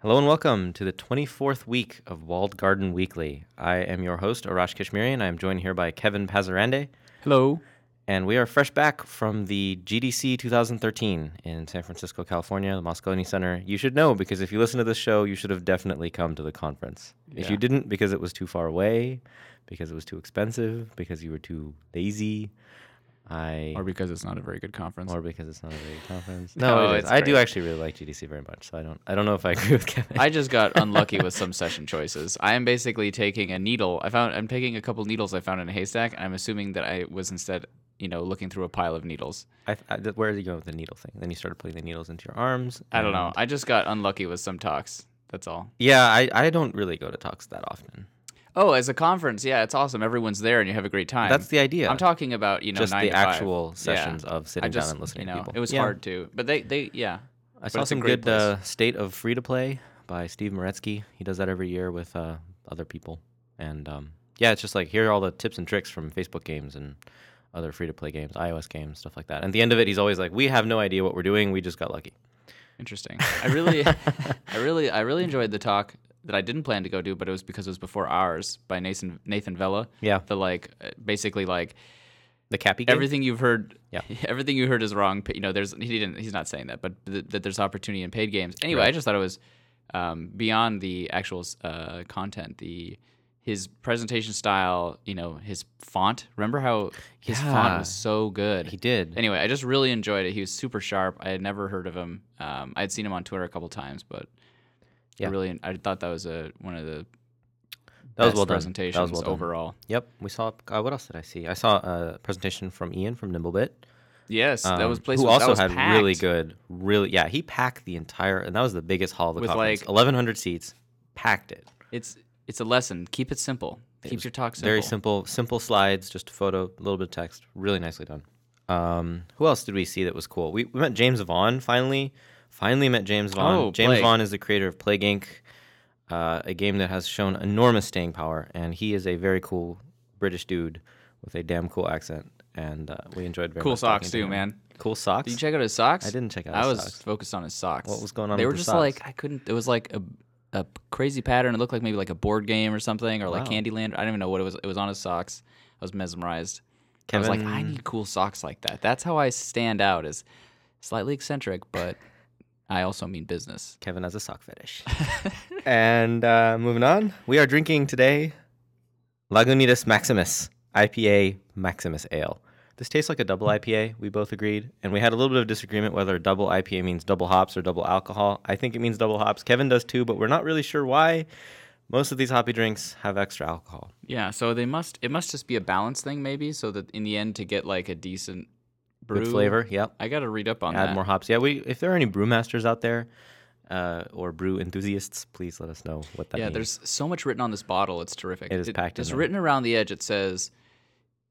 Hello and welcome to the 24th week of Walled Garden Weekly. I am your host, Arash Keshmirian. I am joined here by Kevin Pazirandeh, Hello. and we are fresh back from the GDC 2013 in San Francisco, California, the Moscone Center. You should know because if you listen to this show, you should have definitely come to the conference. If you didn't, because it was too far away, because it was too expensive, because you were too lazy, I Or because it's not a very good conference. or because it's not a very good conference. No, No, it is. I do actually really like GDC very much, so I don't. I don't know if I agree with Kevin. I just got unlucky with some session choices. I am basically taking a needle. I found I'm taking a couple needles I found in a haystack, and I'm assuming that I was instead, you know, looking through a pile of needles. I, I, where did you go with the needle thing? Then you started putting the needles into your arms. I don't know. I just got unlucky with some talks. That's all. Yeah, I, I don't really go to talks that often. Oh, as a conference, yeah, it's awesome. Everyone's there, and you have a great time. That's the idea. I'm talking about you know just nine the to five. actual Yeah. sessions of sitting just down and listening you know to people. it was Yeah. hard too, but they they yeah. I saw some good uh, state of free to play by Steve Meretzky. He does that every year with uh, other people, and um, yeah, it's just like here are all the tips and tricks from Facebook games and other free to play games, iOS games, stuff like that. And at the end of it, he's always like, "We have no idea what we're doing. We just got lucky." Interesting. I really, I really, I really enjoyed the talk that I didn't plan to go do, but it was because it was before ours by Nathan Nathan Vella. Yeah, The like, uh, basically like the Capy game. everything you've heard. Yeah. Everything you heard is wrong. You know, there's he didn't. He's not saying that, but th- that there's opportunity in paid games. Anyway, I just thought it was um, beyond the actual uh, content. The his presentation style, you know, his font. Remember how his Yeah. font was so good. He did. Anyway, I just really enjoyed it. He was super sharp. I had never heard of him. Um, I had seen him on Twitter a couple times, but Yeah. Really I thought that was a one of the That was best well done. That was presentations well done. overall. Yep, we saw. Uh, what else did I see? I saw a presentation from Ian from Nimblebit. Yes, that was um, place who that also had really good, really yeah. He packed the entire, and that was the biggest hall of the conference. With, conference. like- Eleven hundred seats, packed it. It's it's a lesson. Keep it simple. It Keep your talk simple. Very simple, simple slides, just a photo, a little bit of text. Really nicely done. Um, who else did we see that was cool? We, we met James Vaughan finally. Finally met James Vaughan. Oh, James Plague. Vaughan is the creator of Plague Inc., uh, a game that has shown enormous staying power, and he is a very cool British dude with a damn cool accent, and uh, we enjoyed very Cool much socks too, him. man. Cool socks. Did you check out his socks? I didn't check out I was socks. focused on his socks. What was going on They were just socks? like I couldn't. It was like a a crazy pattern. It looked like maybe like a board game or something, or like Wow. Candyland. I don't even know what it was. It was on his socks. I was mesmerized. I was like, I need cool socks like that. That's how I stand out as slightly eccentric, but I also mean business. Kevin has a sock fetish. and uh, moving on, we are drinking today Lagunitas Maximus IPA Maximus Ale. This tastes like a double IPA. We both agreed, and we had a little bit of disagreement whether double IPA means double hops or double alcohol. I think it means double hops. Kevin does too, but we're not really sure why. Most of these hoppy drinks have extra alcohol. Yeah, so they must. It must just be a balance thing, maybe, so that in the end, to get like a decent brew Good flavor. Yep. I got to read up on Add that. Add more hops. Yeah. We if there are any brewmasters out there. Uh, or brew enthusiasts, please let us know what that yeah, means. there's so much written on this bottle. It's terrific. It is packed in It's written around the edge. It says,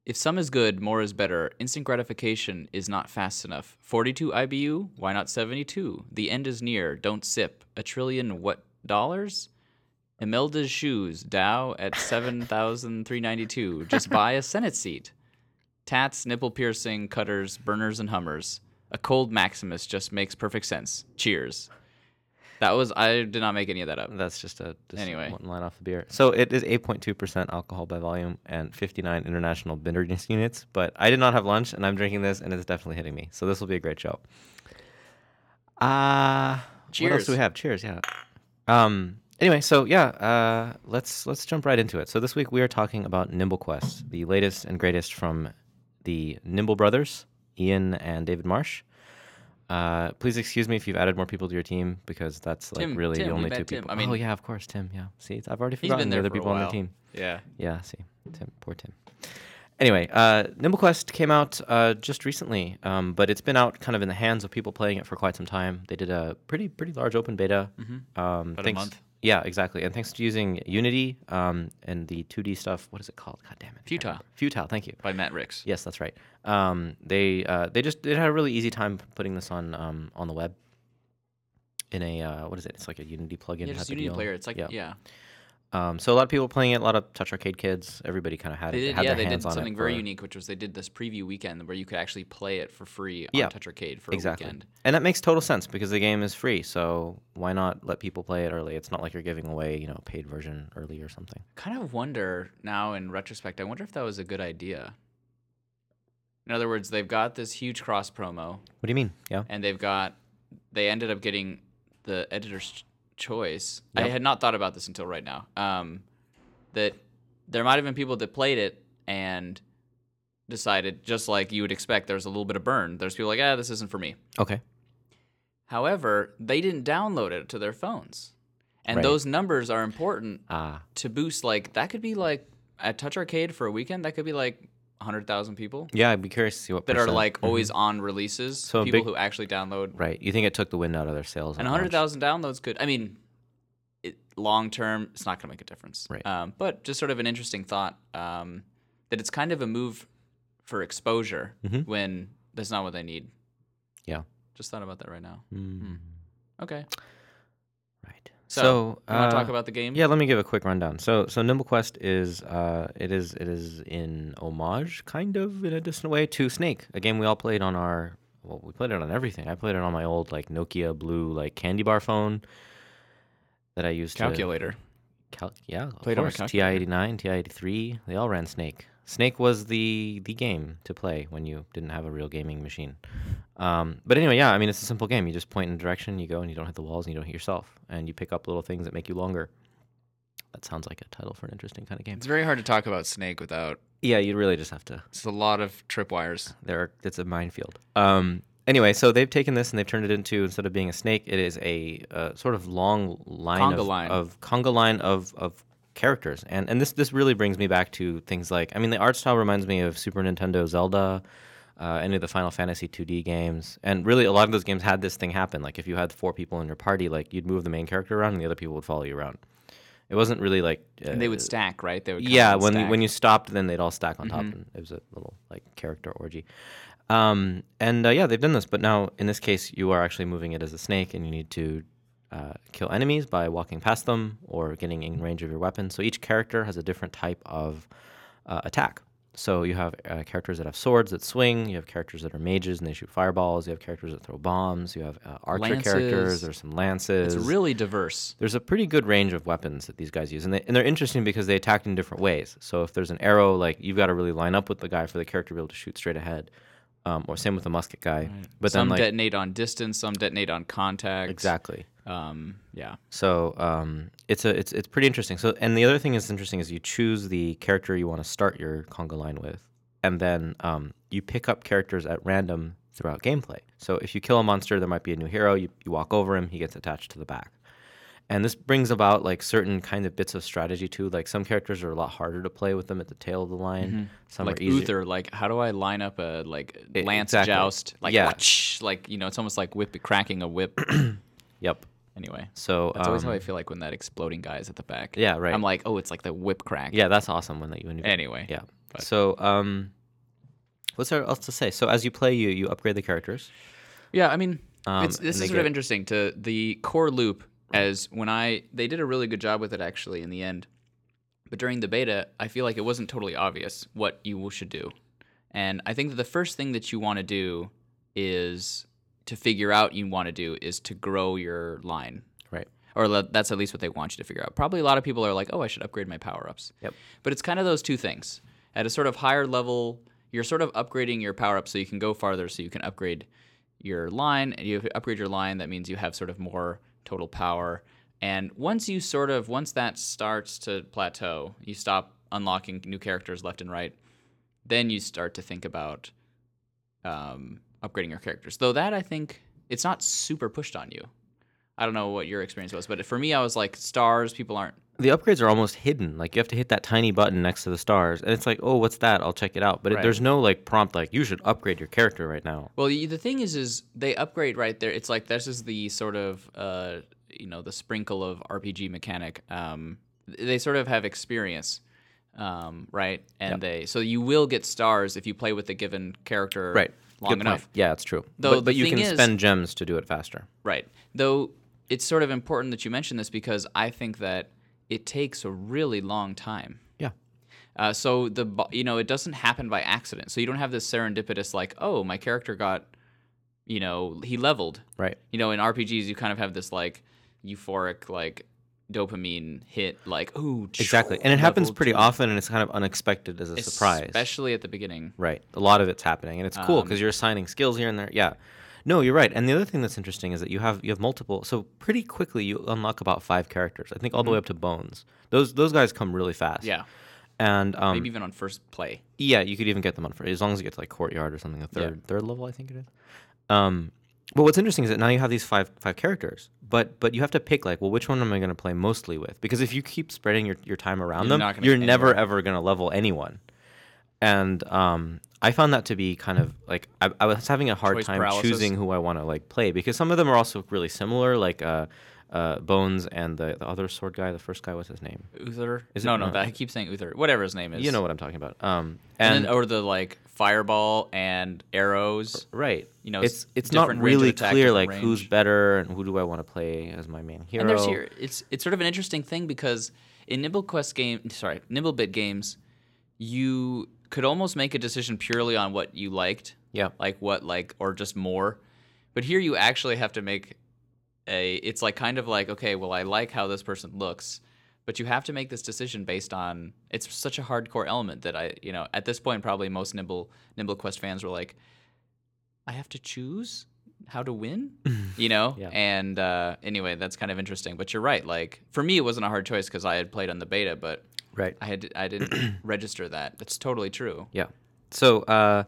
"If some is good, more is better. Instant gratification is not fast enough. 42 IBU, why not 72? The end is near. Don't sip. A trillion what dollars? Imelda's shoes. Dow at 7,392. Just buy a Senate seat. Tats, nipple piercing, cutters, burners, and hummers. A cold Maximus just makes perfect sense. Cheers." That was I did not make any of that up. That's just a just Anyway. one line off the beer. So it is 8.2% alcohol by volume and 59 international bitterness units. But I did not have lunch, and I'm drinking this, and it's definitely hitting me. So this will be a great show. Uh What else do we have? Cheers. Yeah. Um. Anyway, so yeah, uh, let's let's jump right into it. So this week we are talking about Nimble Quest, the latest and greatest from the Nimble brothers, Ian and David Marsh. Uh, please excuse me if you've added more people to your team because that's like Tim- really Tim, the only two people. I mean- oh yeah, of course, Tim. Yeah, see, I've already forgotten the other for people on the team. Yeah. Yeah, see, Tim, poor Tim. Anyway, uh, NimbleQuest came out uh, just recently, um, but it's been out kind of in the hands of people playing it for quite some time. They did a pretty pretty large open beta. Um, About a month. Yeah, exactly. And thanks to using Unity um, and the 2D stuff, what is it called? God damn it. Futile. Futile. Thank you. By Matt Rix. Yes, that's right. Um, they uh, they just they had a really easy time putting this on um, on the web. In a uh, what is it? It's like a Unity plugin Yeah, type just of Unity deal. player. It's like Yeah. yeah. Um, so a lot of people playing it. A lot of Touch Arcade kids. Everybody kind of had They it. did, had yeah, their they hands did on something very unique, which was they did this preview weekend where you could actually play it for free on Yeah, Touch Arcade for exactly. a weekend. And that makes total sense because the game is free. So why not let people play it early? It's not like you're giving away, you know, a paid version early or something. Kind of wonder now in retrospect, I wonder if that was a good idea. In other words, they've got this huge cross promo, What do you mean? Yeah. and they've got they ended up getting the editor's ch- choice. I had not thought about this until right now. Um, that there might have been people that played it and decided, just like you would expect, there's a little bit of burn. There's people like, ah, this isn't for me. Okay. However, they didn't download it to their phones. And Right. those numbers are important Ah, to boost. Like, that could be like at Touch Arcade for a weekend, that could be like 100,000 people yeah. I'd be curious to see what that are percent. like Mhm. always on releases. So people big- who actually download. right. You think it took the wind out of their sails? And at 100,000 downloads could, I mean, it, long term, it's not going to make a difference. Right. Um, but just sort of an interesting thought um, that it's kind of a move for exposure Mhm. when that's not what they need. Yeah. Just thought about that right now. Mm, Okay. Right. So, So, you want to uh, talk about the game? Yeah, let me give a quick rundown. So, so Nimble Quest is uh, it is it is in homage, kind of in a distant way, to Snake, a game we all played on our. Well, we played it on everything. I played it on my old like Nokia blue like candy bar phone that I used Calculator. to. Cal- yeah, of Played on a course. TI eighty nine, TI eighty three. They all ran Snake. Snake was the the game to play when you didn't have a real gaming machine. Um, but anyway, yeah, I mean it's a simple game. You just point in a direction, you go, and you don't hit the walls, and you don't hit yourself, and you pick up little things that make you longer. That sounds like a title for an interesting kind of game. It's very hard to talk about Snake without. Yeah, you really just have to. It's a lot of tripwires. There, are, it's a minefield. Um, anyway, so they've taken this and they've turned it into instead of being a snake, it is a, uh sort of long line Conga of, line. of conga line of of characters, and and this this really brings me back to things like I mean the art style reminds me of Super Nintendo Zelda. Uh, any of the Final Fantasy 2D games, and really a lot of those games had this thing happen. Like if you had four people in your party, like you'd move the main character around, and the other people would follow you around. It wasn't really like And they would uh, stack, right? They would yeah when. Mm-hmm. when you stopped then they'd all stack on top and it was a little like character orgy um, and uh, yeah they've done this but now in this case you are actually moving it as a snake and you need to uh, kill enemies by walking past them or getting in range of your weapon so each character has a different type of uh, attack so you have uh, characters that have swords that swing you have characters that are mages and they shoot fireballs you have characters that throw bombs you have uh, archer Lances. characters there's some lances It's really diverse. there's a pretty good range of weapons that these guys use, and, they, and they're interesting because they attack in different ways. So if there's an arrow, like you've got to really line up with the guy for the character to be able to shoot straight ahead, um, or same with the musket guy. But some then like detonate on distance, some detonate on contact. exactly. Um, yeah. So um, it's a it's it's pretty interesting. So and the other thing that's interesting is you choose the character you want to start your conga line with, and then um, you pick up characters at random throughout gameplay. So if you kill a monster, there might be a new hero. You you walk over him, he gets attached to the back. And this brings about like certain kind of bits of strategy too. Like some characters are a lot harder to play with them at the tail of the line. Some like are easier. Uther, like how do I line up a like E- lance exactly. joust? Like Yeah. whoosh, like you know, it's almost like whip cracking a whip. Yep. anyway, So that's always how um, I feel like when that exploding guy is at the back. Yeah, right. I'm like, oh, it's like the whip crack. yeah, that's awesome when that you when you Anyway. Yeah. But- So um, what's there else to say? So as you play, you you upgrade the characters. Yeah, I mean, Um, it's, this is sort of interesting. To the core loop, as when I they did a really good job with it actually in the end, but during the beta, I feel like it wasn't totally obvious what you should do, and I think that the first thing that you want to do is to figure out you want to do is to grow your line, Right. or le- that's at least what they want you to figure out. Probably a lot of people are like, oh, I should upgrade my power ups. Yep. But it's kind of those two things. At a sort of higher level, you're sort of upgrading your power up so you can go farther, so you can upgrade your line. And you upgrade your line, that means you have sort of more total power. And once you sort of once that starts to plateau, you stop unlocking new characters left and right. Then you start to think about um, upgrading your characters. Though that I think it's not super pushed on you. I don't know what your experience was, but for me, I was like stars. People aren't The upgrades are almost hidden. Like you have to hit that tiny button next to the stars, and it's like, oh, what's that? I'll check it out. But it, there's no like prompt like you should upgrade your character right now. Well, the thing is, is they upgrade right there. It's like this is the sort of uh, you know the sprinkle of RPG mechanic. Um, they sort of have experience, um, right? And Yep. they so you will get stars if you play with a given character Right. long Good enough. Point. Yeah, it's true. Though but but you can is- spend gems to do it faster. Right. Though it's sort of important that you mention this because I think that it takes a really long time. Yeah. Uh, so the you know it doesn't happen by accident. So you don't have this serendipitous like, oh, my character got, you know, he leveled. Right. You know, in RPGs you kind of have this like euphoric like dopamine hit, like ooh, Exactly. And it happens pretty two. often and it's kind of unexpected as a surprise. especially at the beginning. Right. A lot of it's happening, and it's cool Um, because you're assigning skills here and there. Yeah. No, you're right. And the other thing that's interesting is that you have you have multiple. So pretty quickly you unlock about five characters. I think all the way up to Bones. Those those guys come really fast. Mm-hmm. Yeah, And um, maybe even on first play. yeah, you could even get them on first, as long as you get to like courtyard or something. The third third level, I think it is. Um, but what's interesting is that now you have these five five characters, but but you have to pick like, well, which one am I going to play mostly with? Because if you keep spreading your, your time around You're them, you're never ever going to level anyone. And um, I found that to be kind of like I, I was having a hard Choice time paralysis. choosing who I want to like play because some of them are also really similar, like uh, uh, Bones and the, the other sword guy, the first guy, what's his name? Uther. Is no, it- no, no. that, I keep saying Uther. Whatever his name is. You know what I'm talking about. Um, And, and, then, or the like fireball and arrows. right, you know, it's it's not different range of really attack, clear different like who's range. better and who do I want to play as my main hero. And there's here it's it's sort of an interesting thing because in NimbleQuest game, sorry, Nimblebit games, you could almost make a decision purely on what you liked, yeah, like what like or just more. But here you actually have to make a it's like kind of like okay, well I like how this person looks, but you have to make this decision based on it's such a hardcore element that I, you know, at this point probably most Nimble Nimble Quest fans were like I have to choose how to win, you know? Yeah. And uh, anyway, that's kind of interesting. But you're right. Like for me, it wasn't a hard choice because I had played on the beta, but right. I had I didn't register that. That's totally true. Yeah. So, uh,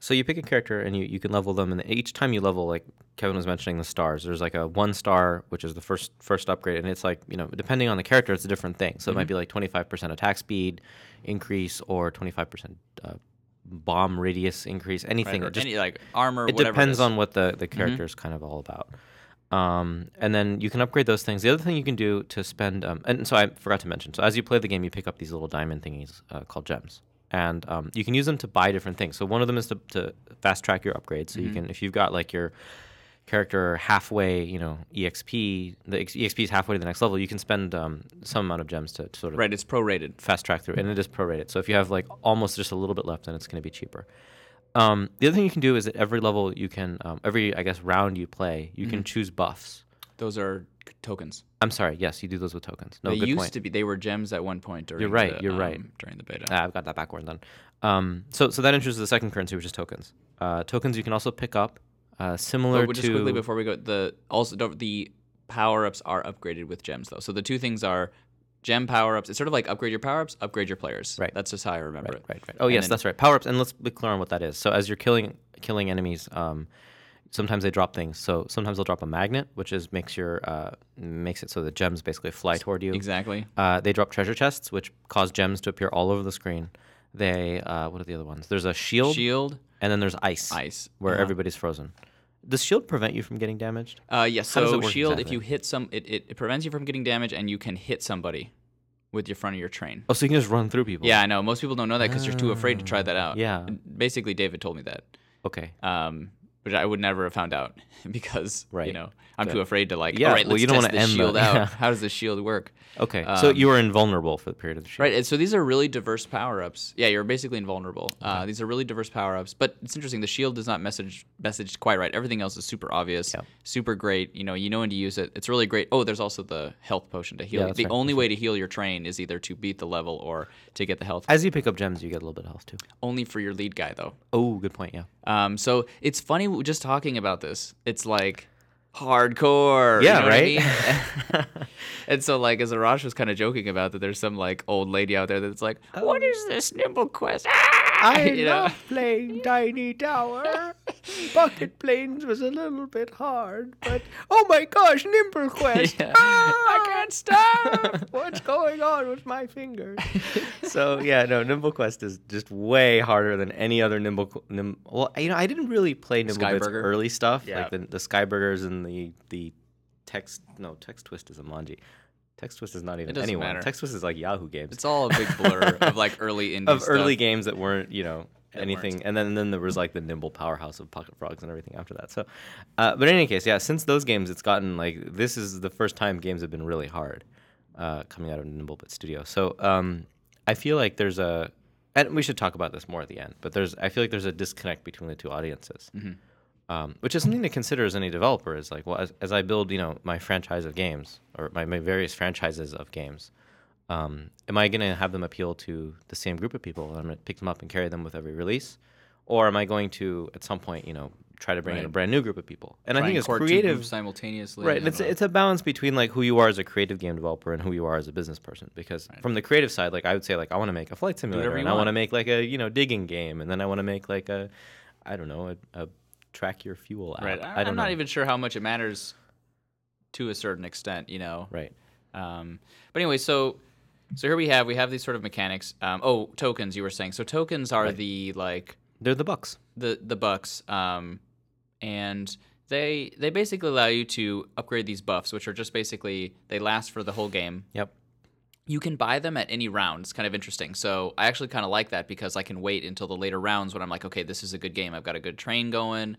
so you pick a character and you, you can level them, and each time you level, like Kevin was mentioning, the stars. There's like a one star, which is the first first upgrade, and it's like you know, depending on the character, it's a different thing. So it might be like 25% attack speed increase or 25% uh, bomb radius increase, anything. Right? Just any like armor. it depends on what the the character is kind of all about. Um, and then you can upgrade those things. The other thing you can do to spend, um, and so I forgot to mention. So as you play the game, you pick up these little diamond thingies uh, called gems, and um, you can use them to buy different things. So one of them is to, to fast track your upgrades. So you can, if you've got like your character halfway, you know, exp, the exp is halfway to the next level, you can spend um, some amount of gems to, to sort of Right. It's prorated. fast track through, and it is prorated. So if you have like almost just a little bit left, then it's going to be cheaper. Um, the other thing you can do is at every level you can, um, every I guess round you play, you Mm-hmm. can choose buffs. Those are tokens. I'm sorry, yes, you do those with tokens. No, they used point. to be. They were gems at one point during. you're right, the, you're right. um, During the beta. Ah, I've got that backward then. Um, so so that introduces the second currency, which is tokens. Uh, tokens you can also pick up, uh, similar But to just quickly before we go, the also don't- the power ups are upgraded with gems though. So the two things are gem power ups. It's sort of like upgrade your power ups, upgrade your players. Right. That's just how I remember Right, it. right, right. Oh And yes, that's right. Power ups, and let's be clear on what that is. So as you're killing killing enemies, um, sometimes they drop things. So sometimes they'll drop a magnet, which is makes your uh, makes it so the gems basically fly toward you. Exactly. Uh, they drop treasure chests, which cause gems to appear all over the screen. They uh, what are the other ones? There's a shield, Shield, and then there's ice, ice. where Uh-huh. everybody's frozen. Does shield prevent you from getting damaged? Uh, yes. So shield, if you hit some, it, it, it prevents you from getting damage, and you can hit somebody with your front of your train. Oh, so you can just run through people. Yeah, I know. Most people don't know that because you're too afraid to try that out. Yeah. Basically, David told me that. Okay. Um, but I would never have found out because you know I'm too afraid to like. Yeah, All right, well, you don't wanna this end the- shield out. yeah. How does the shield work? Okay. so Um, you were invulnerable for the period of the shield. Right. and So these are really diverse power ups. Yeah, you're basically invulnerable. Uh, these are really diverse power ups. But it's interesting. The shield does not message messaged quite right. Everything else is super obvious. Yeah. Super great. You know, you know when to use it. It's really great. Oh, there's also the health potion to heal. Yeah, the right, only way to heal your train is either to beat the level or to get the health. As you pick up gems, you get a little bit of health too. only for your lead guy though. Oh, good point. Yeah. Um, so it's funny just talking about this. It's like hardcore. Yeah, you know what I right? mean? and so like as Arash was kind of joking about that, there's some like old lady out there that's like, "What is this Nimble Quest?" Ah! you know? playing Tiny Tower. Pocket Planes was a little bit hard, but oh my gosh, Nimble Quest! Yeah. Ah, I can't stop. What's going on with my fingers? so yeah, no, Nimble Quest is just way harder than any other Nimble. Qu- Nim- well, you know, I didn't really play Nimblebit's Skyburger? early stuff, Yeah. like the the Skyburgers and the the text. No, Text Twist is a Manji. Text Twist is not even anyone. matter. Text Twist is like Yahoo games It's all a big blur of like early indie of stuff. early games that weren't, you know, That anything. And then then there was like the nimble powerhouse of Pocket Frogs and everything after that. So, uh, but in any case, yeah, since those games, it's gotten like this is the first time games have been really hard. uh, coming out of Nimblebit Studio. So um, I feel like there's a, and we should talk about this more at the end. But there's, I feel like there's a disconnect between the two audiences, um, which is something to consider as any developer. Is like, well, as, as I build, you know, my franchise of games or my, my various franchises of games, um, am I going to have them appeal to the same group of people? I'm going to pick them up and carry them with every release, or am I going to at some point, you know, try to bring in a brand new group of people? And I think as creative, simultaneously. right? and, It's it's a balance between like who you are as a creative game developer and who you are as a business person. Because from the creative side, like I would say, like I want to make a flight simulator, and I want to make like a you know digging game, and then I want to make like a, I don't know, a, a track your fuel app. right. I am not even sure how much it matters to a certain extent. You know. right. Um, but anyway, so so here we have we have these sort of mechanics. Um, oh, tokens. You were saying so tokens are the like They're the bucks. the the bucks, um, and they they basically allow you to upgrade these buffs, which are just basically they last for the whole game. Yep. You can buy them at any round. It's kind of interesting. So I actually kind of like that because I can wait until the later rounds when I'm like, okay, this is a good game. I've got a good train going.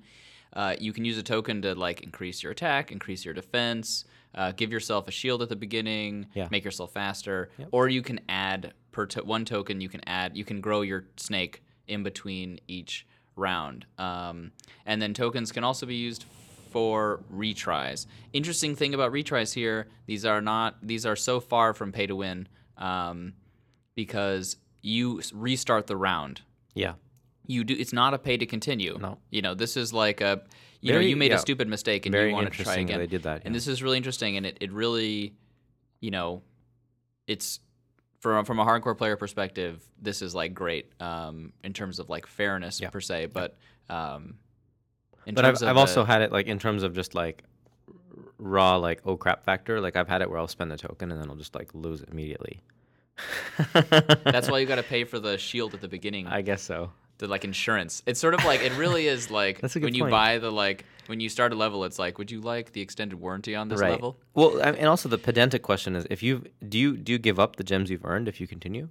Uh, you can use a token to like increase your attack, increase your defense, uh, give yourself a shield at the beginning, Yeah. make yourself faster, or you can add per to- one token. You can add, you can grow your snake in between each round, um, and then tokens can also be used for retries. Interesting thing about retries here: these are not these are so far from pay to win um, because you restart the round Yeah. you do it's not a pay to continue No. you know this is like a you Very- know you made yeah. a stupid mistake and you want to try again they did that, and this is really interesting and it, it really you know it's from from a hardcore player perspective this is like great um in terms of like fairness Yeah. per se but um in But I've, of I've the- also had it like in terms of just like raw like oh crap factor. Like I've had it where I'll spend the token and then I'll just like lose it immediately. that's why you got to pay for the shield at the beginning I guess so. The like insurance it's sort of like it really is like That's a good when you point. buy the like when you start a level it's like would you like the extended warranty on this right. level Well, and also the pedantic question is if you do you do you give up the gems you've earned if you continue?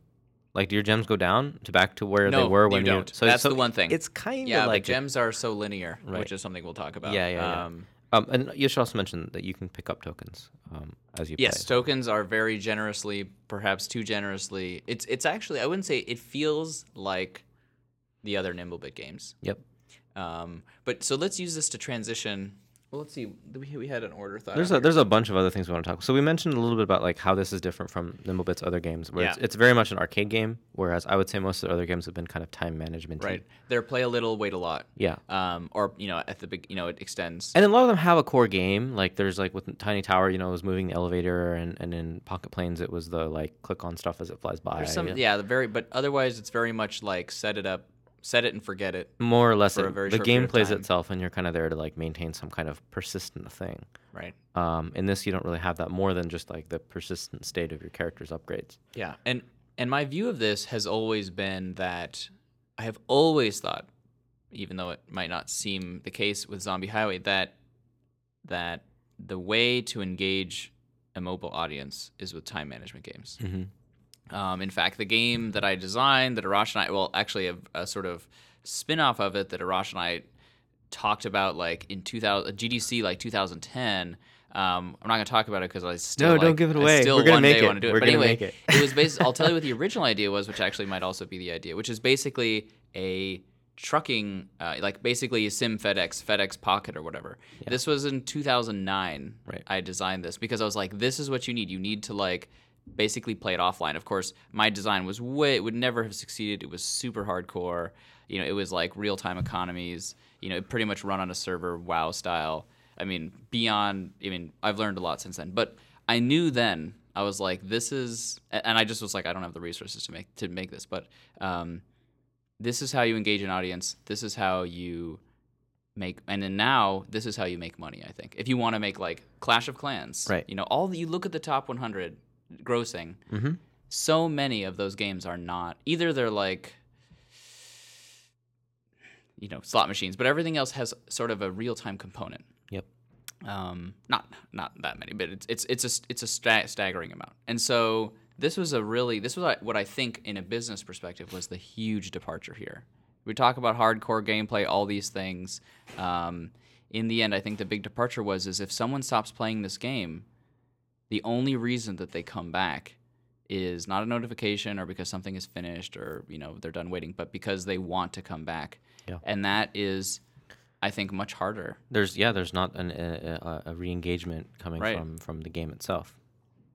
Like do your gems go down to back to where No, they were when you? don't. So That's the one thing. It's kind of Yeah, like but gems are so linear, Right. which is something we'll talk about. Yeah, yeah, yeah. Um, Um, and you should also mention that you can pick up tokens um, as you yes, play. tokens are very generously, perhaps too generously. It's it's actually I wouldn't say it feels like the other Nimblebit games. Yep. Um, but so let's use this to transition. Well, let's see. We, we had an order thought. There's a there's a bunch of other things we want to talk. About. So we mentioned a little bit about like how this is different from Nimblebit's other games, where it's, Yeah. it's very much an arcade game, whereas I would say most of the other games have been kind of time management. right. They're play a little, wait a lot. Yeah. Um, or you know, at the big, you know, it extends. And a lot of them have a core game. Like there's like with Tiny Tower, you know, it was moving the elevator, and, and in Pocket Planes, it was the like click on stuff as it flies by. There's some, yeah, the very, but otherwise, it's very much like set it up, set it and forget it. More or less, it- the game plays itself, and you're kind of there to like maintain some kind of persistent thing. Right. Um, in this, you don't really have that more than just like the persistent state of your character's upgrades. Yeah, and and my view of this has always been that I have always thought, even though it might not seem the case with Zombie Highway, that that the way to engage a mobile audience is with time management games. Mm-hmm. Um, in fact, the game that I designed, that Arash and I, well, actually, a, a sort of spin off of it that Arash and I talked about, like in 2000, GDC, like 2010. Um, I'm not going to talk about it because I still No, don't give it I away. still We're gonna one make day it. want to do it. We're but gonna anyway, make it. it was basically. I'll tell you what the original idea was, which actually might also be the idea, which is basically a trucking, uh, like basically a Sim FedEx, FedEx Pocket or whatever. This was in 2009. Right. I designed this because I was like, this is what you need. You need to like basically played offline. Of course, my design was way it would never have succeeded. It was super hardcore. You know, it was like real time economies. You know, it pretty much run on a server, WoW style. I mean, beyond. I mean, I've learned a lot since then, but I knew then. I was like, this is, and I just was like, I don't have the resources to make to make this, but um, this is how you engage an audience. This is how you make, and then now this is how you make money. I think if you want to make like Clash of Clans, Right. You know, all the, you look at the top 100 grossing. Mm-hmm. So many of those games are not either. They're like you know slot machines, but everything else has sort of a real time component. Yep. Um, not not that many, but it's it's it's a it's a sta- staggering amount. And so this was a really this was what I think in a business perspective was the huge departure here. We talk about hardcore gameplay, all these things. Um, in the end, I think the big departure was is if someone stops playing this game, the only reason that they come back is not a notification or because something is finished or you know they're done waiting, but because they want to come back. Yeah. And that is, I think, much harder. There's yeah, there's not an, a, a, re-engagement coming Right. from from the game itself.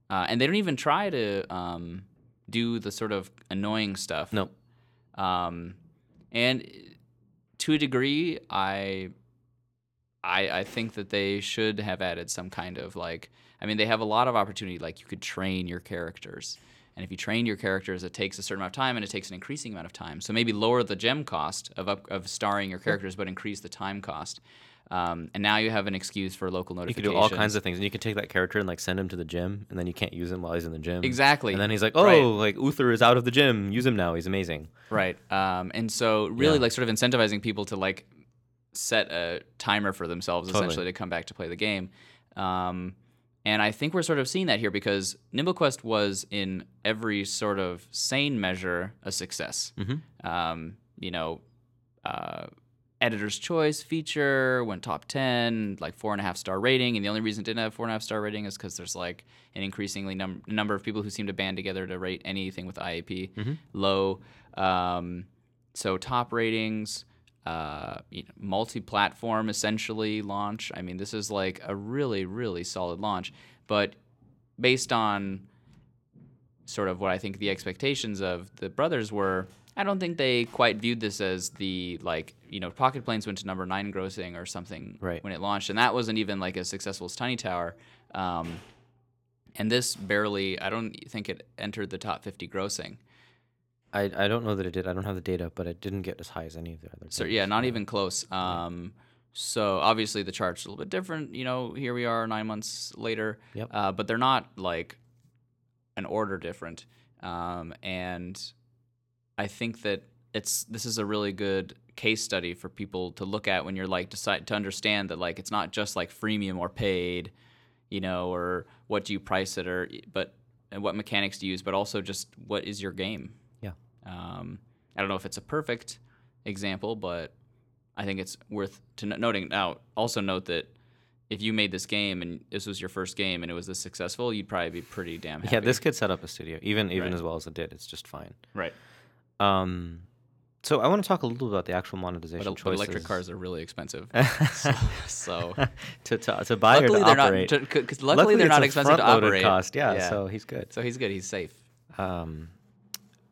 Uh, and they don't even try to um, do the sort of annoying stuff. No, Um, and to a degree, I, I, I think that they should have added some kind of like. I mean, they have a lot of opportunity. Like you could train your characters, and if you train your characters, it takes a certain amount of time, and it takes an increasing amount of time. So maybe lower the gem cost of up, of starring your characters, but increase the time cost. Um, and now you have an excuse for local notification. you can do all kinds of things, and you can take that character and like send him to the gym, and then you can't use him while he's in the gym. Exactly. And then he's like, oh, Right. like Uther is out of the gym. Use him now. He's amazing. Right. Um, and so really Yeah. like sort of incentivizing people to like set a timer for themselves Totally. essentially to come back to play the game. Um, and I think we're sort of seeing that here because NimbleQuest was in every sort of sane measure a success. Mhm. Um, you know, uh, editor's choice feature went top 10 like four and a half star rating and the only reason it didn't have four and a half star rating is because there's like an increasingly num- number of people who seem to band together to rate anything with iap low um, so top ratings uh, you know, multi-platform essentially launch i mean this is like a really really solid launch but based on sort of what I think the expectations of the brothers were. I don't think they quite viewed this as the like you know Pocket Planes went to number nine grossing or something Right. when it launched, and that wasn't even like as successful as Tiny Tower. Um, and this barely, I don't think it entered the top 50 grossing. I, I don't know that it did. I don't have the data, but it didn't get as high as any of the other. So yeah, not even close. Um, so obviously the chart's a little bit different. You know, here we are nine months later. Yep. Uh, but they're not like an order different. Um, and I think that it's this is a really good case study for people to look at when you're like decide to understand that like it's not just like freemium or paid, you know, or what do you price it or but and what mechanics do you use, but also just what is your game. Yeah. Um, I don't know if it's a perfect example, but I think it's worth to no- noting. Now, also note that if you made this game and this was your first game and it was this successful, you'd probably be pretty damn happy. Yeah, this could set up a studio, even even Right. as well as it did. It's just fine. right. Um, so I want to talk a little about the actual monetization but choices. electric cars are really expensive. so, so to, to to buy luckily or to they're operate. not. Because luckily, they're not expensive to operate. Cost, yeah, So he's good. so he's good. He's safe. Um,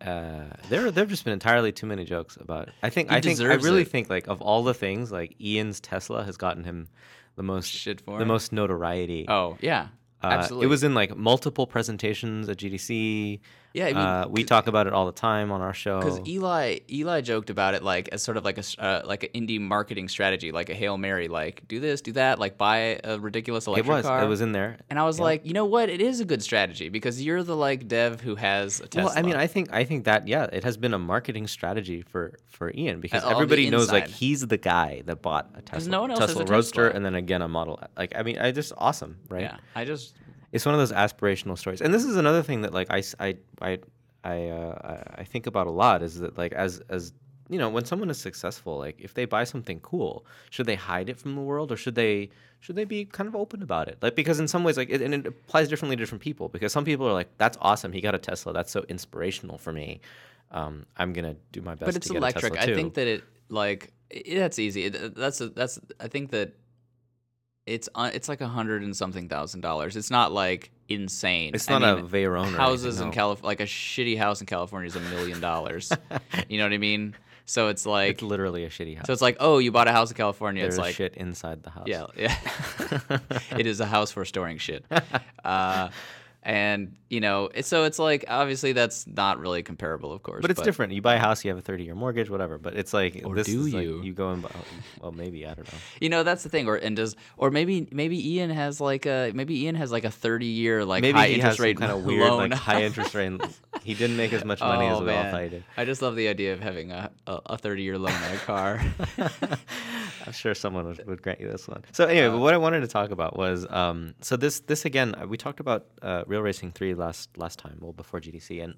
uh, there there've just been entirely too many jokes about. It. I think He I think I really it. think like of all the things, like Ian's Tesla has gotten him the most Shit for the him? most notoriety. Oh yeah, Uh, absolutely. It was in like multiple presentations at GDC. Yeah, I mean, uh, we talk about it all the time on our show. Because Eli Eli joked about it like as sort of like a uh, like an indie marketing strategy, like a hail mary, like do this, do that, like buy a ridiculous it electric was car. it was in there. and I was like, you know what? It is a good strategy because you're the like dev who has a Tesla. Well, I mean, I think I think that yeah, it has been a marketing strategy for for Ian because everybody knows like he's the guy that bought a Tesla, no one else Tesla Roadster, Tesla. and then again a Model. Like I mean, I just awesome, right? yeah, I just It's one of those aspirational stories, and this is another thing that like I I I I, uh, I- think about a lot is that like as as you know when someone is successful like if they buy something cool should they hide it from the world or should they should they be kind of open about it? Like because in some ways like it, and it applies differently to different people because some people are like that's awesome. He got a tesla. That's so inspirational for me. Um, i'm gonna do my best but it's to get electric. a tesla I think that it like i that's easy. It, that's a, that's I think that it's uh, it's like a hundred and something thousand dollars. It's not like insane. it's I not mean, a Veyron houses anything, in no. California, like a shitty house in California is a million dollars. You know what I mean? So it's like, it's literally a shitty house so it's like, oh, you bought a house in California. there's it's like, shit inside the house yeah, yeah. it is a house for storing shit. Uh, and you know, so it's like obviously that's not really comparable, of course. But it's different. You buy a house, you have a 30 year mortgage, whatever. But it's like, Or this do is like you? you go and buy, well, maybe, I don't know. You know, that's the thing. Or and does or maybe maybe Ian has like a maybe Ian has like a thirty year like maybe high interest rate kind of weird, loan. like high interest rate. He didn't make as much money oh, as we man. all thought he did. I just love the idea of having a a thirty year loan on a car. I'm sure someone would, would grant you this one. So anyway, Uh, but what I wanted to talk about was um, so this this again uh, we talked about uh, Real Racing Three last last time, well before GDC, and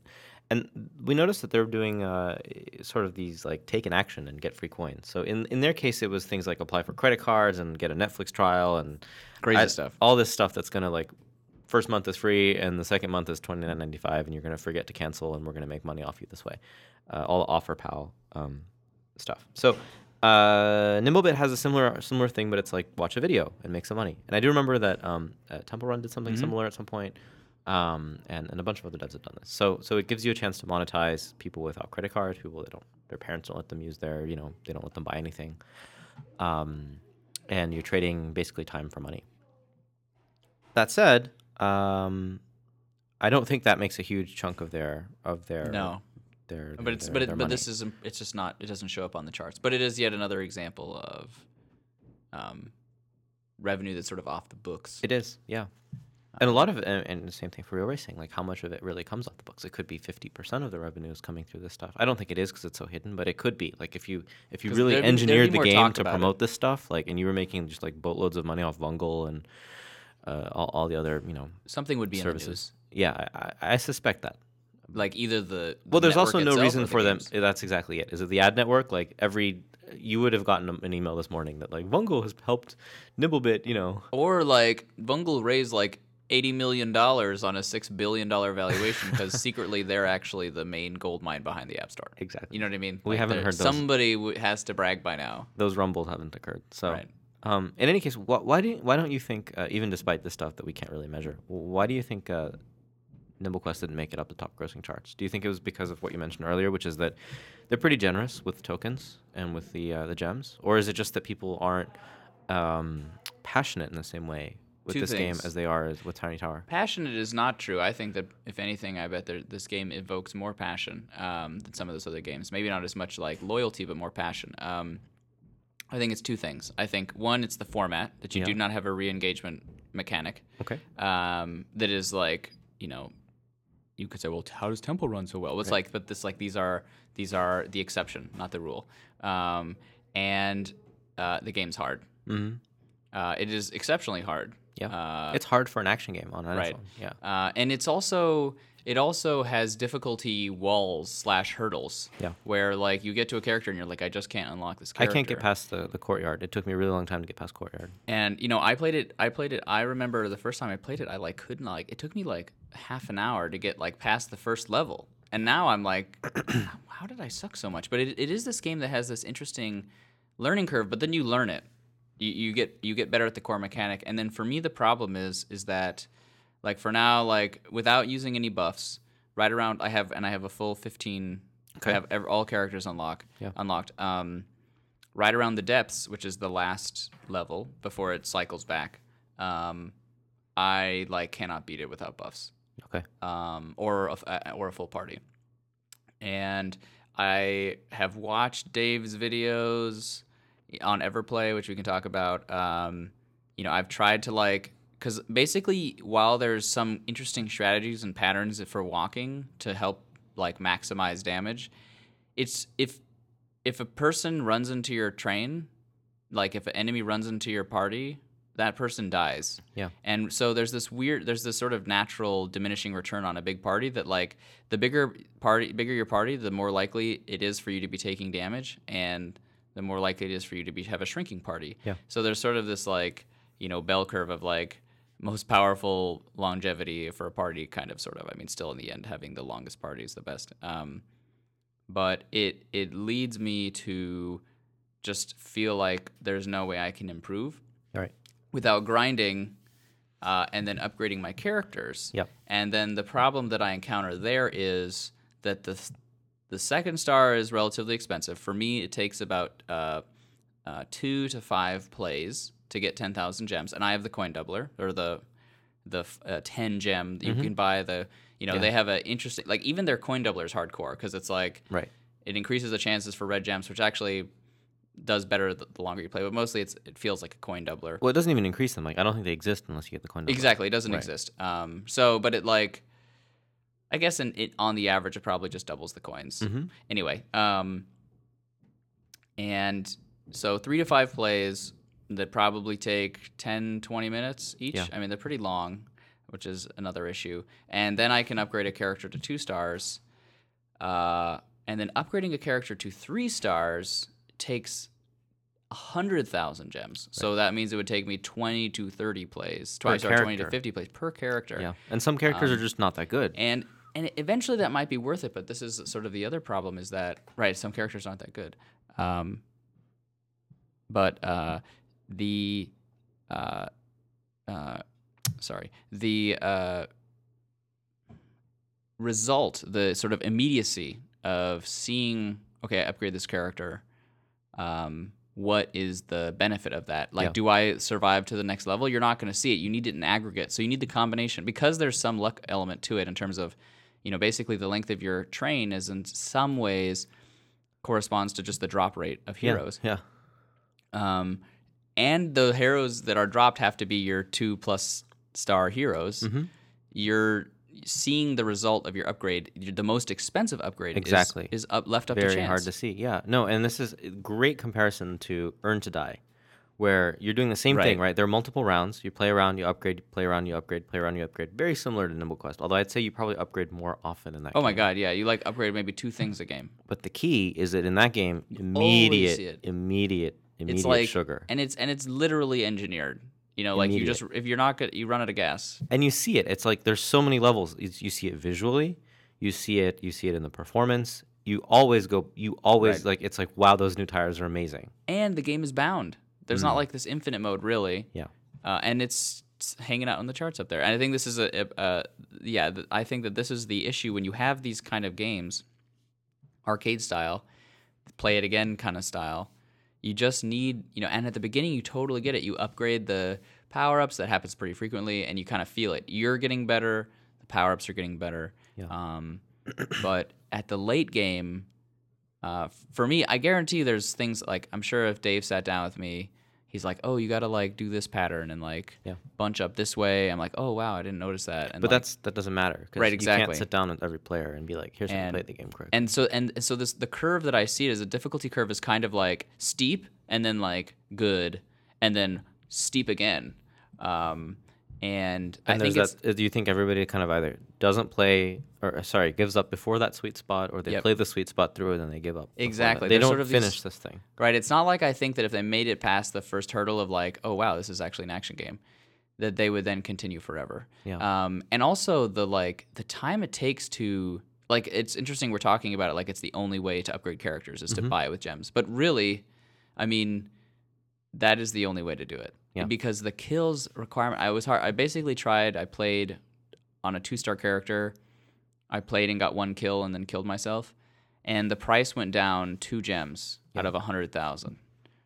and we noticed that they're doing uh, sort of these like take an action and get free coins. So in in their case, it was things like apply for credit cards and get a Netflix trial and Crazy I- stuff. all this stuff that's gonna like first month is free and the second month is twenty nine ninety five, and you're gonna forget to cancel, and we're gonna make money off you this way. Uh, all Offerpal um, stuff. So. Uh, Nimblebit has a similar similar thing, but it's like watch a video and make some money. And I do remember that um, uh, Temple Run did something Mhm. similar at some point, um, and and a bunch of other devs have done this. So so it gives you a chance to monetize people without credit cards, people that don't their parents don't let them use their you know they don't let them buy anything, um, and you're trading basically time for money. That said, um, I don't think that makes a huge chunk of their of their No, their, but it's their- but it, but money. this is it's just not it doesn't show up on the charts. But it is yet another example of um, revenue that's sort of off the books. It is, yeah. And a lot of it, and, and the same thing for real racing. Like, how much of it really comes off the books? It could be fifty percent of the revenue is coming through this stuff. I don't think it is because it's so hidden, but it could be. Like, if you if you really there'd be- there'd engineered the game to about it. promote this stuff, like, and you were making just like boatloads of money off Vungle and uh, all, all the other, you know, Something would be in the news. services. Yeah, I, I, I suspect that. Like either the, the Well, there's also no reason the for them. That's exactly it. Is it the ad network? Like every, you would have gotten an email this morning that like Vungle has helped Nimblebit, You know, Or like Vungle raised like eighty million dollars on a six billion dollar valuation because secretly they're actually the main gold mine behind the App Store. exactly. You know what I mean? We haven't heard those. Somebody w- has to brag by now. those rumbles haven't occurred. So, Right. um, in any case, wh- why do you, why don't you think, uh, even despite the stuff that we can't really measure, why do you think uh, NimbleQuest didn't make it up the top grossing charts? Do you think it was because of what you mentioned earlier, which is that they're pretty generous with tokens and with the uh, the gems, or is it just that people aren't um, passionate in the same way with Two this game as they are with Tiny Tower? Passionate is not true. I think that if anything, I bet this game evokes more passion um, than some of those other games. Maybe not as much like loyalty, but more passion. Um, I think it's two things. I think one, it's the format that you Yeah. do not have a re-engagement mechanic. Okay. um, that is like you know you could say well how does temple run so well it's like but this like these are these are the exception not the rule um, and uh, the game's hard Mm-hmm. uh, it is exceptionally hard Yeah. uh, it's hard for an action game on an right. iPhone. Yeah. uh, and it's also it also has difficulty walls slash hurdles Yeah. where like you get to a character and you're like i just can't unlock this character. I can't get past the, the courtyard. It took me a really long time to get past courtyard. And you know, I played it. I played it. I remember the first time I played it, I like couldn't like. It took me like half an hour to get like past the first level. And now I'm like, how did I suck so much? But it, it is this game that has this interesting learning curve. But then you learn it. You, you get you get better at the core mechanic. And then for me, the problem is is that like for now, like without using any buffs, right around I have and I have a full 15. Okay. I have ev- all characters unlock Yeah. unlocked. Um, right around the depths, which is the last level before it cycles back. Um, I like cannot beat it without buffs, Okay. um, or a, uh, or a full party. And I have watched Dave's videos on Everyplay, which we can talk about. Um, you know, I've tried to like because basically, while there's some interesting strategies and patterns for walking to help like maximize damage, it's if if a person runs into your train, like if an enemy runs into your party, that person dies. Yeah. And so there's this weird there's this sort of natural diminishing return on a big party that like the bigger party bigger your party, the more likely it is for you to be taking damage and the more likely it is for you to be have a shrinking party. Yeah. So there's sort of this like, you know, bell curve of like most powerful longevity for a party kind of sort of. I mean still in the end having the longest party is the best. Um but it it leads me to just feel like there's no way I can improve right. without grinding uh, and then upgrading my characters. Yep. And then the problem that I encounter there is that the the second star is relatively expensive. For me, it takes about uh, uh, two to five plays to get ten thousand gems, and I have the coin doubler or the the uh, ten gem. You can buy the you know Yeah. they have an interesting like even their coin doubler is hardcore because it's like Right. it increases the chances for red gems, which actually does better the, longer you play. But mostly, it's it feels like a coin doubler. Well, it doesn't even increase them. Like I don't think they exist unless you get the coin. number. Exactly, it doesn't Right. exist. Um, so, but it like, I guess, in it on the average, it probably just doubles the coins. Mhm. Anyway, um, and so three to five plays that probably take 10, 20 minutes each. Yeah. I mean, they're pretty long, which is another issue. And then I can upgrade a character to two stars. Uh, and then upgrading a character to three stars takes hundred thousand gems. So that means it would take me twenty to thirty plays, twice or twenty to fifty plays per character. Yeah, and some characters Um, are just not that good. And and eventually that might be worth it, but this is sort of the other problem is that right, some characters aren't that good. Um, but uh, the uh, uh, sorry, the uh, result, the sort of immediacy of seeing, okay, I upgrade this character. Um, what is the benefit of that? Like, Yeah. do I survive to the next level? You're not going to see it. You need it in aggregate. So you need the combination because there's some luck element to it in terms of, you know, basically the length of your train is in some ways corresponds to just the drop rate of Yeah, heroes. Yeah, Um, and the heroes that are dropped have to be your two plus star heroes. Mhm. You're seeing the result of your upgrade. The most expensive upgrade is- Exactly. is, up left up to very chance. hard to see. Yeah, no, and this is a great comparison to Earn to Die, where you're doing the same thing, Right. right? There are multiple rounds. You play around, you upgrade, you play around, you upgrade, play around, you upgrade. Very similar to Nimble Quest, although I'd say you probably upgrade more often in that. Oh my god, yeah, you like upgrade maybe two things a game. But the key is that in that game, immediate, immediate, immediate It's like sugar, and it's and it's literally engineered. You know, like you just if you're not good, you run out of gas. and you see it. It's like there's so many levels. You, you see it visually, you see it, you see it in the performance. You always go. You always Right. like. It's like wow, those new tires are amazing. And the game is bound. There's not like this infinite mode really. Mm. Yeah. uh, and it's, it's hanging out on the charts up there. And I think this is a, a, a yeah. th- I think that this is the issue when you have these kind of games, arcade style, play it again kind of style. You just need you know, and at the beginning you totally get it. You upgrade the power ups that happens pretty frequently, and you kind of feel it. You're getting better. The power ups are getting better. Yeah. Um, but at the late game, uh, for me, I guarantee there's things like I'm sure if Dave sat down with me, he's like, "Oh, you got to like do this pattern and like Yeah. bunch up this way." I'm like, "Oh wow, I didn't notice that." And But like- that's that doesn't matter Right, exactly. You can't sit down with every player and be like, "Here's how to play the game correct." and so and so this the curve that I see it as a difficulty curve is kind of like steep and then like good and then steep again. Um, and, And I think that. Do you think everybody kind of either doesn't play or uh, sorry gives up before that sweet spot, or they Yep. play the sweet spot through and then they give up? Exactly. They There's don't sort of these- finish this thing. Right. It's not like I think that if they made it past the first hurdle of like, oh wow, this is actually an action game, that they would then continue forever. Yeah. Um, and also the like the time it takes to like it's interesting we're talking about it like it's the only way to upgrade characters is to Mm-hmm. buy it with gems. But really, I mean, that is the only way to do it. Yeah. Because the kills requirement I was hard I basically tried, I played on a two star character. I played and got one kill and then killed myself. And the price went down two gems out of a hundred thousand.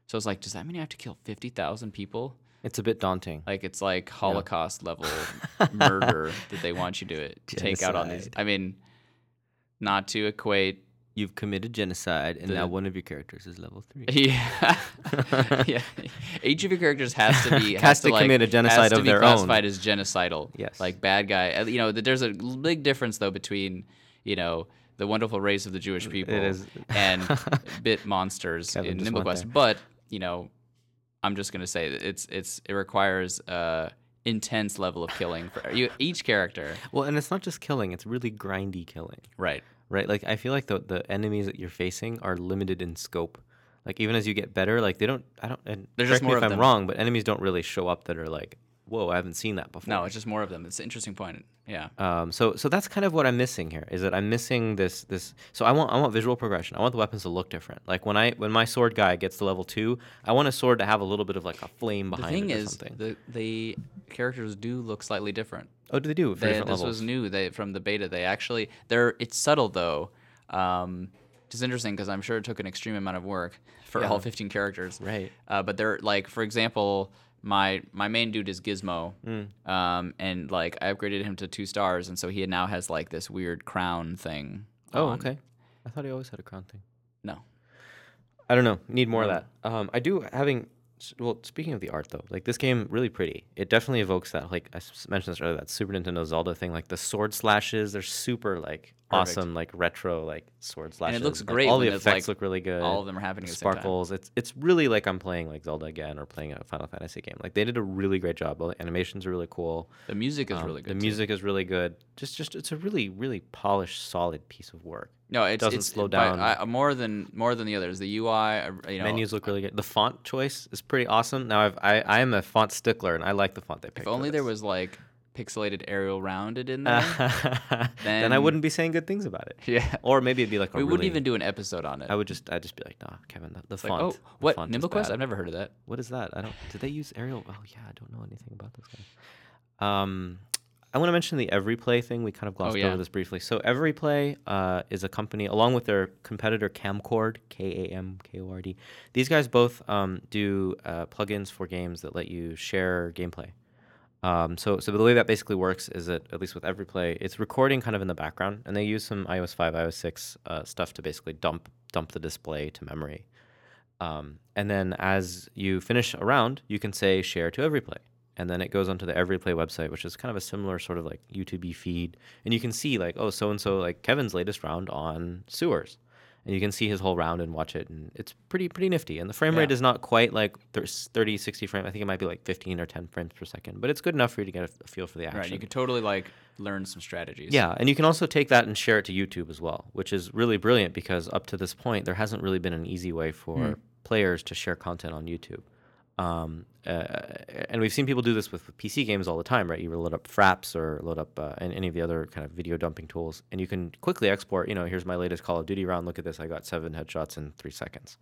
So I was like, does that mean I have to kill fifty thousand people? It's a bit daunting. Like it's like Holocaust level murder that they want you to, to take out on these. Genocide. I mean, not to equate. You've committed genocide, and The- now one of your characters is level three. Yeah, yeah. Each of your characters has to be Has has, to to, like, commit a genocide of their own. classified as genocidal. Yes. like bad guy. Uh, You know, there's a big difference though between you know the wonderful race of the Jewish people and bit monsters Kevin in NimbleQuest. But you know, I'm just gonna say that it's it's it requires uh intense level of killing for you each character. Well, and it's not just killing; it's really grindy killing, Right. Right? Like I feel like the the enemies that you're facing are limited in scope. Like even as you get better, like they don't. I don't. And There's correct just me if I'm them. wrong, but enemies don't really show up that are like, whoa, I haven't seen that before. No, it's just more of them. It's an interesting point. Yeah. Um, so so that's kind of what I'm missing here is that I'm missing this this. So I want I want visual progression. I want the weapons to look different. Like when I when my sword guy gets to level two, I want a sword to have a little bit of like a flame The behind thing it or is, something. the the characters do look slightly different. oh, do they do They, this levels? was new. They from the beta. They actually they're it's subtle though. Um, it's interesting because I'm sure it took an extreme amount of work for Yeah. all 15 characters. Right. Uh, but they're like, for example, my my main dude is Gizmo, Mm. um, and like I upgraded him to two stars, and so he now has like this weird crown thing. Oh, on. okay. I thought he always had a crown thing. No. I don't know. Need more of that. Um, I do having. Well, speaking of the art though, like this game really pretty. It definitely evokes that. Like I mentioned this earlier, that Super Nintendo Zelda thing. Like the sword slashes, they're super like. Awesome like retro like sword slashes. And it looks great All the effects like, look really good. All of them are happening at the same time. sparkles. It's it's really like I'm playing like Zelda again or playing a Final Fantasy game. Like they did a really great job. All the animations are really cool. The music is Um, really good. The too. music is really good. Just just it's a really really polished, solid piece of work. no, it's, doesn't it's slow down. I, more than more than the others. The UI, uh, you know, Menus look really good. The font choice is pretty awesome. Now I've, I I am a font stickler and I like the font they picked. If only there was like pixelated aerial rounded in there. then, I wouldn't be saying good things about it. yeah, Or maybe it'd be like we really, wouldn't even do an episode on it. I would just I'd just be like, nah, Kevin, the, the It's like, font. oh, what font is NimbleQuest? bad." I've never heard of that. What is that? I don't. Did they use Arial? Oh yeah, I don't know anything about this guy. Um, I want to mention the Everyplay thing. We kind of glossed Oh, yeah. over this briefly. So Everyplay uh, is a company along with their competitor Kamcord, K A M K O R D. These guys both um, do uh, plugins for games that let you share gameplay. Um, so, so the way that basically works is that at least with Everyplay, it's recording kind of in the background, and they use some iOS 5, iOS 6 uh, stuff to basically dump dump the display to memory. Um, and then as you finish a round, you can say share to Everyplay, and then it goes onto the Everyplay website, which is kind of a similar sort of like YouTube feed, and you can see like oh so and so like Kevin's latest round on sewers. And you can see his whole round and watch it, and it's pretty pretty nifty. And the frame rate is not quite like 30, 60 frame. I think it might be like 15 or 10 frames per second, but it's good enough for you to get a, feel for the action. Right, you could totally like learn some strategies. Yeah, and you can also take that and share it to YouTube as well, which is really brilliant because up to this point, there hasn't really been an easy way for Hmm. players to share content on YouTube. Um, uh, and we've seen people do this with, PC games all the time, right? You load up Fraps or load up uh, any of the other kind of video dumping tools, and you can quickly export. You know, here's my latest Call of Duty round. Look at this, I got seven headshots in three seconds.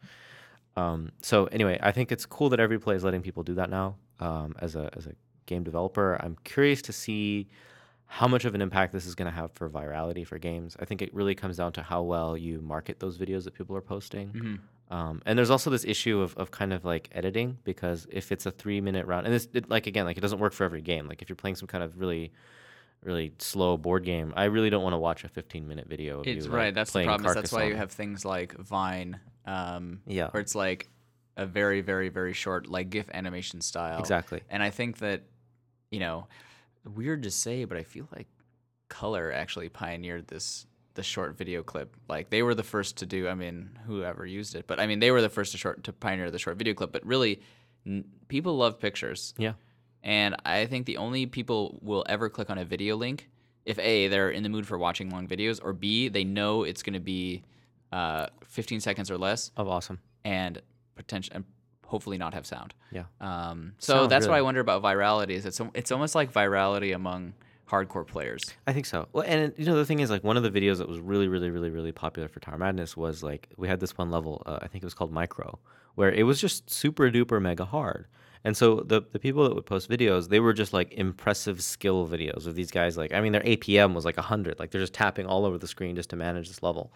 Um, so anyway, I think it's cool that Everyplay is letting people do that now. Um, as a as a game developer, I'm curious to see how much of an impact this is going to have for virality for games. I think it really comes down to how well you market those videos that people are posting. Mhm. Um, and there's also this issue of, of kind of like editing because if it's a three minute round, and this it, like again like it doesn't work for every game. Like if you're playing some kind of really really slow board game, I really don't want to watch a 15 minute video. Of It's you, right. like, That's the problem. That's why you have things like Vine, um, Yeah. where it's like a very, very, very short, like GIF animation style. exactly. And I think that, you know, weird to say, but I feel like Color actually pioneered this the short video clip. Like they were the first to do. I mean, whoever used it, but I mean, they were the first to short to pioneer the short video clip. But really, n- people love pictures. Yeah. And I think the only people will ever click on a video link if A, they're in the mood for watching long videos, or B, they know it's going to be uh, 15 seconds or less Of awesome. and potential and hopefully not have sound. Yeah. Um, so Sound, that's what. I wonder about virality. Is it's it's almost like virality among hardcore players. I think so. Well, and you know the thing is, like one of the videos that was really, really, really, really popular for Tower Madness was like we had this one level. Uh, I think it was called Micro, where it was just super duper mega hard. And so the the people that would post videos, they were just like impressive skill videos of these guys. Like I mean, their APM was like hundred. Like they're just tapping all over the screen just to manage this level.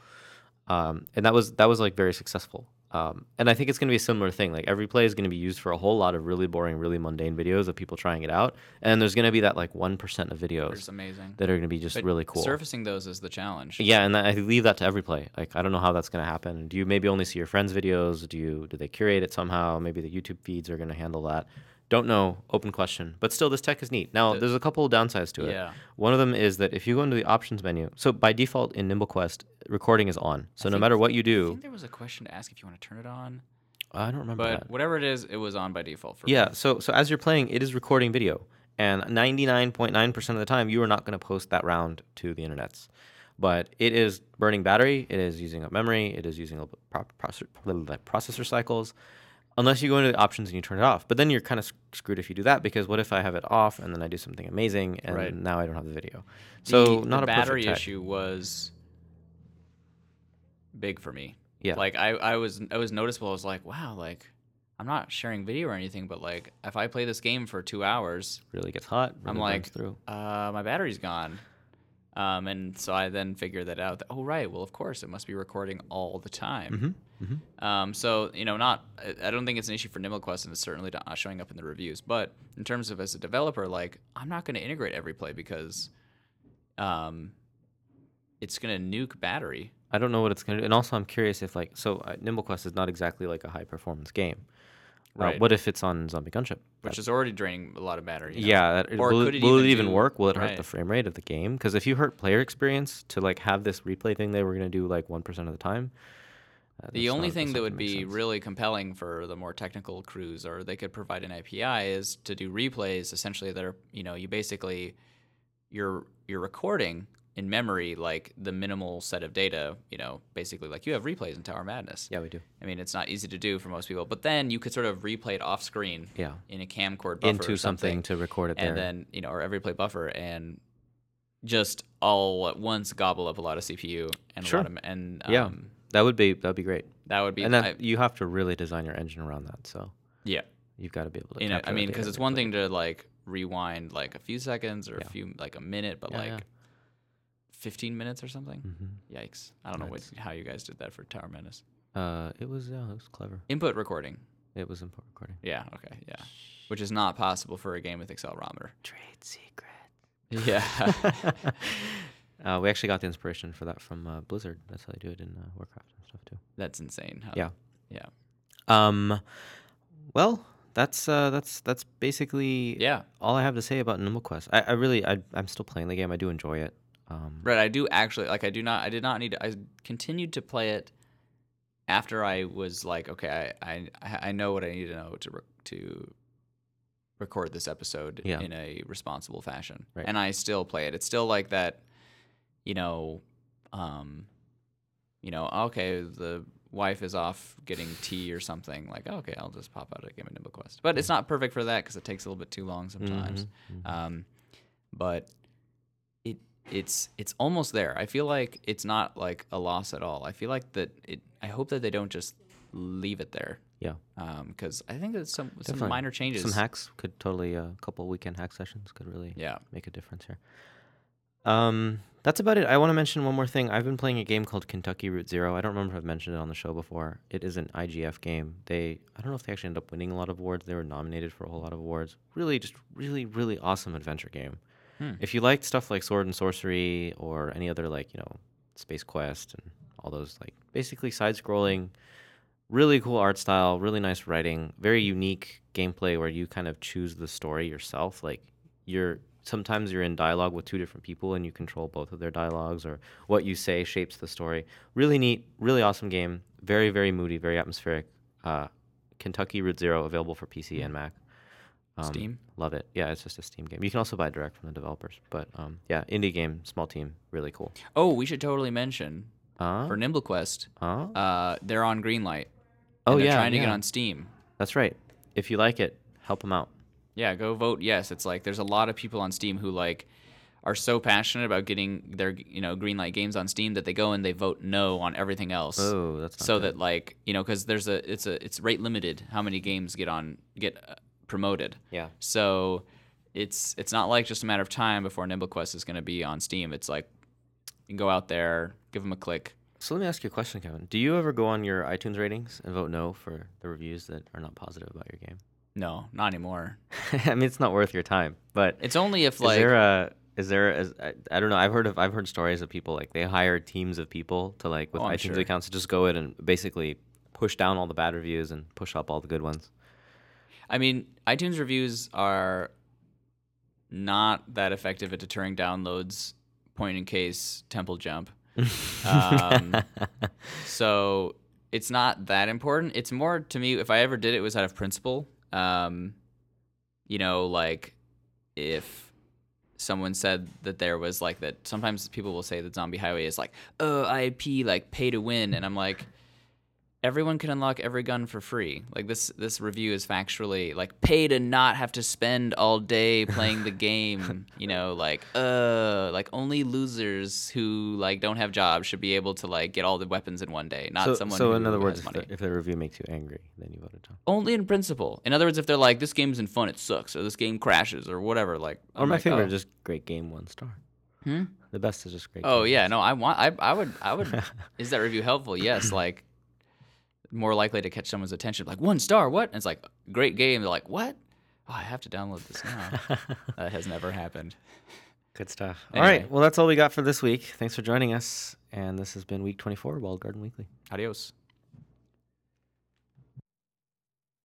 Um, and that was that was like very successful. Um, and I think it's going to be a similar thing. Like Everyplay is going to be used for a whole lot of really boring, really mundane videos of people trying it out. And there's going to be that like one percent of videos It's amazing. that are going to be just But really cool. Surfacing those is the challenge. Yeah, and I leave that to Everyplay. Like I don't know how that's going to happen. Do you maybe only see your friends' videos? Do you do they curate it somehow? Maybe the YouTube feeds are going to handle that. Don't know. Open question. But still, this tech is neat. Now, The- there's a couple of downsides to it. Yeah. One of them is that if you go into the options menu, so by default in NimbleQuest, recording is on. So no think- matter what you do. I do, think there was a question to ask if you want to turn it on, I don't remember but that. whatever it is, it was on by default for me. Yeah, so so as you're playing, it is recording video, and 99.9% of the time, you are not going to post that round to the internets. But it is burning battery, it is using up memory, it is using a little bit pro- processor, processor cycles, unless you go into the options and you turn it off. But then you're kind of screwed if you do that because what if I have it off and then I do something amazing and Right. now I don't have the video? The- So the not a battery issue was big for me. Yeah. Like I, I was I was noticeable. I was like, wow, like I'm not sharing video or anything, but like if I play this game for two hours, really gets hot. I'm like, through. uh, my battery's gone. Um, and so I then figured that out. That, oh right, well of course it must be recording all the time. hmm hmm Um, so you know, not I- I don't think it's an issue for NimbleQuest, and it's certainly not showing up in the reviews. But in terms of as a developer, like I'm not going to integrate Everyplay because, um, it's going to nuke battery. I don't know what it's going to do. And also, I'm curious if, like, so uh, NimbleQuest is not exactly like a high performance game. Uh, Right. what if it's on Zombie Gunship? which is already draining a lot of battery. you know? Yeah, that, Or will, it, will even it even do- work? Will it hurt the right. frame rate of the game? Because if you hurt player experience to like have this replay thing they were going to do like one percent of the time, uh, The only not- thing that would be sense. really compelling for the more technical crews, or they could provide an API, is to do replays. Essentially, that are you know you basically you're you're recording in memory like the minimal set of data. You know, basically like you have replays in Tower Madness. yeah, we do. I mean, it's not easy to do for most people, but then you could sort of replay it off screen Yeah, in a Kamcord buffer into or something something, to record it there. and then you know, or Everyplay buffer, and just all at once gobble up a lot of CPU and Sure. a lot of and Yeah. um, that would be that would be great. that would be and then I- you have to really design your engine around that. So yeah. you've got to be able to. you know, I mean, because it's one thing to like rewind like a few seconds or Yeah. a few like a minute, but Yeah, like yeah. 15 minutes or something. Mhm. Yikes! I don't know what, how you guys did that for Tower Madness. Uh, it was yeah, it was clever. Input recording. It was input recording. Yeah. Okay. Yeah. Which is not possible for a game with accelerometer. Trade secret. Yeah. uh, we actually got the inspiration for that from uh, Blizzard. That's how they do it in uh, Warcraft and stuff too. That's insane. How, Yeah. Yeah. Um, well, that's uh, that's that's basically Yeah. all I have to say about Nimble Quest. I, I really I, I'm still playing the game. I do enjoy it. Um, Right. I do actually like. I do not. I did not need. To, I continued to play it after I was like, okay, I I, I know what I need to know to re- to record this episode Yeah. in a responsible fashion, Right. and I still play it. It's still like that, you know, um, you know, okay, the wife is off getting tea or something. Like, okay, I'll just pop out a game of Nimble Quest, but it's not perfect for that because it takes a little bit too long sometimes. mhm, mhm. Um, but it's it's almost there. I feel like it's not like a loss at all. I feel like that it. I hope that they don't just leave it there. yeah, Because I think that some some minor changes. some hacks could totally uh, a couple weekend hack sessions could really Yeah. make a difference here. Um, that's about it. I want to mention one more thing. I've been playing a game called Kentucky Route Zero. I don't remember if I've mentioned it on the show before. It is an IGF game. They I don't know if they actually ended up winning a lot of awards. They were nominated for a whole lot of awards. Really, just really, really awesome adventure game. Hmm. If you liked stuff like Sword and Sworcery or any other like you know Space Quest and all those like basically side scrolling, really cool art style, really nice writing, very unique gameplay where you kind of choose the story yourself. Like you're sometimes you're in dialogue with two different people and you control both of their dialogues or what you say shapes the story. Really neat, really awesome game. Very very moody, very atmospheric. Uh, Kentucky Route Zero available for PC and Mac. Um, Steam? Love it. Yeah, it's just a Steam game. You can also buy direct from the developers. But um, yeah, indie game, small team, really cool. Oh, we should totally mention Uh, for NimbleQuest, uh, Uh, they're on Greenlight. oh they're yeah, trying to get on Steam. That's right. If you like it, help them out. Yeah, go vote yes. It's like there's a lot of people on Steam who like are so passionate about getting their you know Greenlight games on Steam that they go and they vote no on everything else. Oh, that's so good. that like you know because there's a it's a it's rate limited how many games get on get uh, promoted. yeah. So it's it's not like just a matter of time before NimbleQuest is going to be on Steam. It's like you can go out there, give them a click. So let me ask you a question, Kevin. Do you ever go on your iTunes ratings and vote no for the reviews that are not positive about your game? No, not anymore. I mean, it's not worth your time. But It's only if like is there a is there a, I, I don't know. I've heard of I've heard stories of people like they hire teams of people to like with Oh, iTunes sure. accounts to just go in and basically push down all the bad reviews and push up all the good ones. I mean, iTunes reviews are not that effective at deterring downloads. Point in case Temple Jump. Um, so it's not that important. It's more to me if I ever did it, it was out of principle. Um, you know, like if someone said that there was like that. Sometimes people will say that Zombie Highway is like, oh, IP, like pay to win, and I'm like. Everyone can unlock every gun for free. Like this, this review is factually like pay to not have to spend all day playing the game. You know, like uh, like only losers who like don't have jobs should be able to like get all the weapons in one day. Not so, someone. so in other words, if the, if the review makes you angry, then you vote it down. Only in principle. In other words, if they're like, this game isn't fun, it sucks, or this game crashes, or whatever, like. Or I'm my like, favorite, oh. just great game, one star. Hmm? The best is just great. Oh yeah, no, I want, I, I would, I would. is that review helpful? Yes, like more likely to catch someone's attention. Like one star, what? And it's like great game. They're like, what? Oh, I have to download this now. that has never happened. Good stuff. All Anyway. right. Well, that's all we got for this week. Thanks for joining us. And this has been week 24, Walled Garden Weekly. Adios.